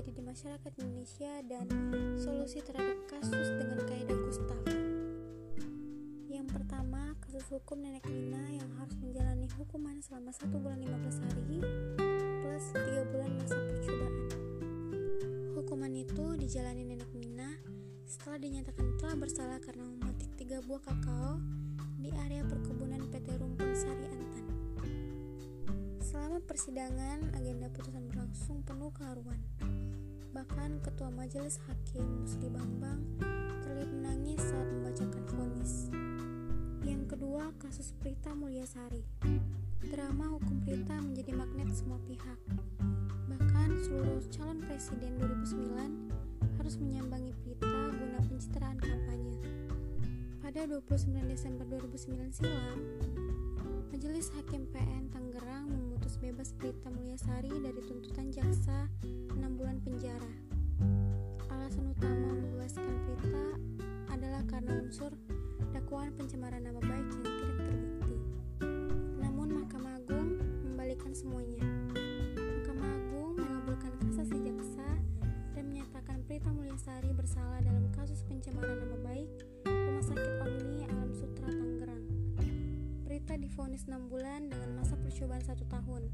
terjadi di masyarakat Indonesia dan solusi terhadap kasus dengan kaidah Gustav. Yang pertama, kasus hukum nenek Mina yang harus menjalani hukuman selama 1 bulan 15 hari plus 3 bulan masa percobaan. Hukuman itu dijalani nenek Mina setelah dinyatakan telah bersalah karena memetik tiga buah kakao di area perkebunan PT Rumpun Sari Antan. Selama persidangan, agenda putusan berlangsung penuh keharuan. Bahkan Ketua Majelis Hakim Musli Bambang terlihat menangis saat membacakan vonis. Yang kedua, kasus Prita Mulyasari. Drama hukum Prita menjadi magnet semua pihak. Bahkan seluruh calon presiden 2009 harus menyambangi Prita guna pencitraan kampanye. Pada 29 Desember 2009 silam, Majelis Hakim PN Tangerang memutus bebas Prita Mulyasari dari tuntutan jaksa 6 bulan penjara. Alasan utama membebaskan Prita adalah karena unsur dakwaan pencemaran nama baik difonis 6 bulan dengan masa percobaan satu tahun.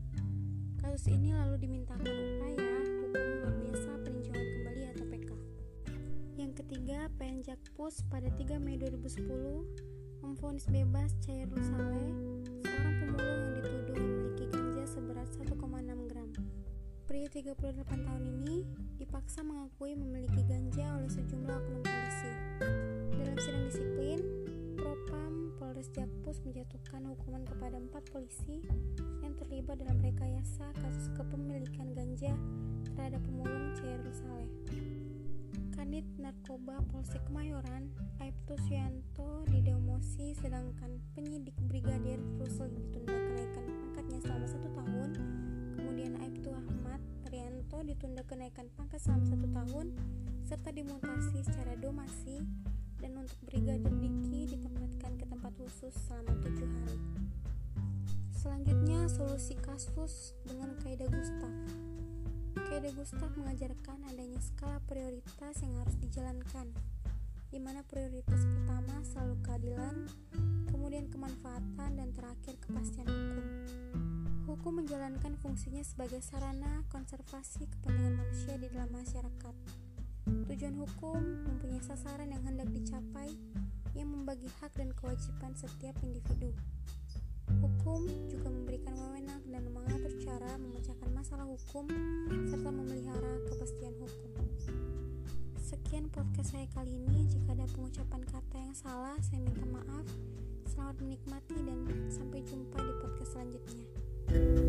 Kasus ini lalu dimintakan upaya hukum luar biasa peninjauan kembali atau PK. Yang ketiga, PN Jakpus pada 3 Mei 2010 memvonis bebas Cairul Saleh, seorang pemulung yang dituduh memiliki ganja seberat 1,6 gram. Pria 38 tahun ini dipaksa mengakui memiliki ganja oleh sejumlah hukuman kepada empat polisi yang terlibat dalam rekayasa kasus kepemilikan ganja terhadap pemulung Cairul Saleh. Kanit Narkoba Polsek Kemayoran, Aibtu Suyanto didemosi sedangkan penyidik Brigadir Rusel ditunda kenaikan pangkatnya selama satu tahun, kemudian Aibtu Ahmad Rianto ditunda kenaikan pangkat selama satu tahun, serta dimutasi secara domasi. Dan untuk Brigadir Diki khusus selama tujuh hari. Selanjutnya, solusi kasus dengan kaidah Gustav. Kaidah Gustav mengajarkan adanya skala prioritas yang harus dijalankan, di mana prioritas pertama selalu keadilan, kemudian kemanfaatan, dan terakhir kepastian hukum. Hukum menjalankan fungsinya sebagai sarana konservasi kepentingan manusia di dalam masyarakat. Tujuan hukum mempunyai sasaran yang hendak dicapai yang membagi hak dan kewajiban setiap individu. Hukum juga memberikan wewenang dan mengatur cara memecahkan masalah hukum serta memelihara kepastian hukum. Sekian podcast saya kali ini. Jika ada pengucapan kata yang salah, saya minta maaf. Selamat menikmati dan sampai jumpa di podcast selanjutnya.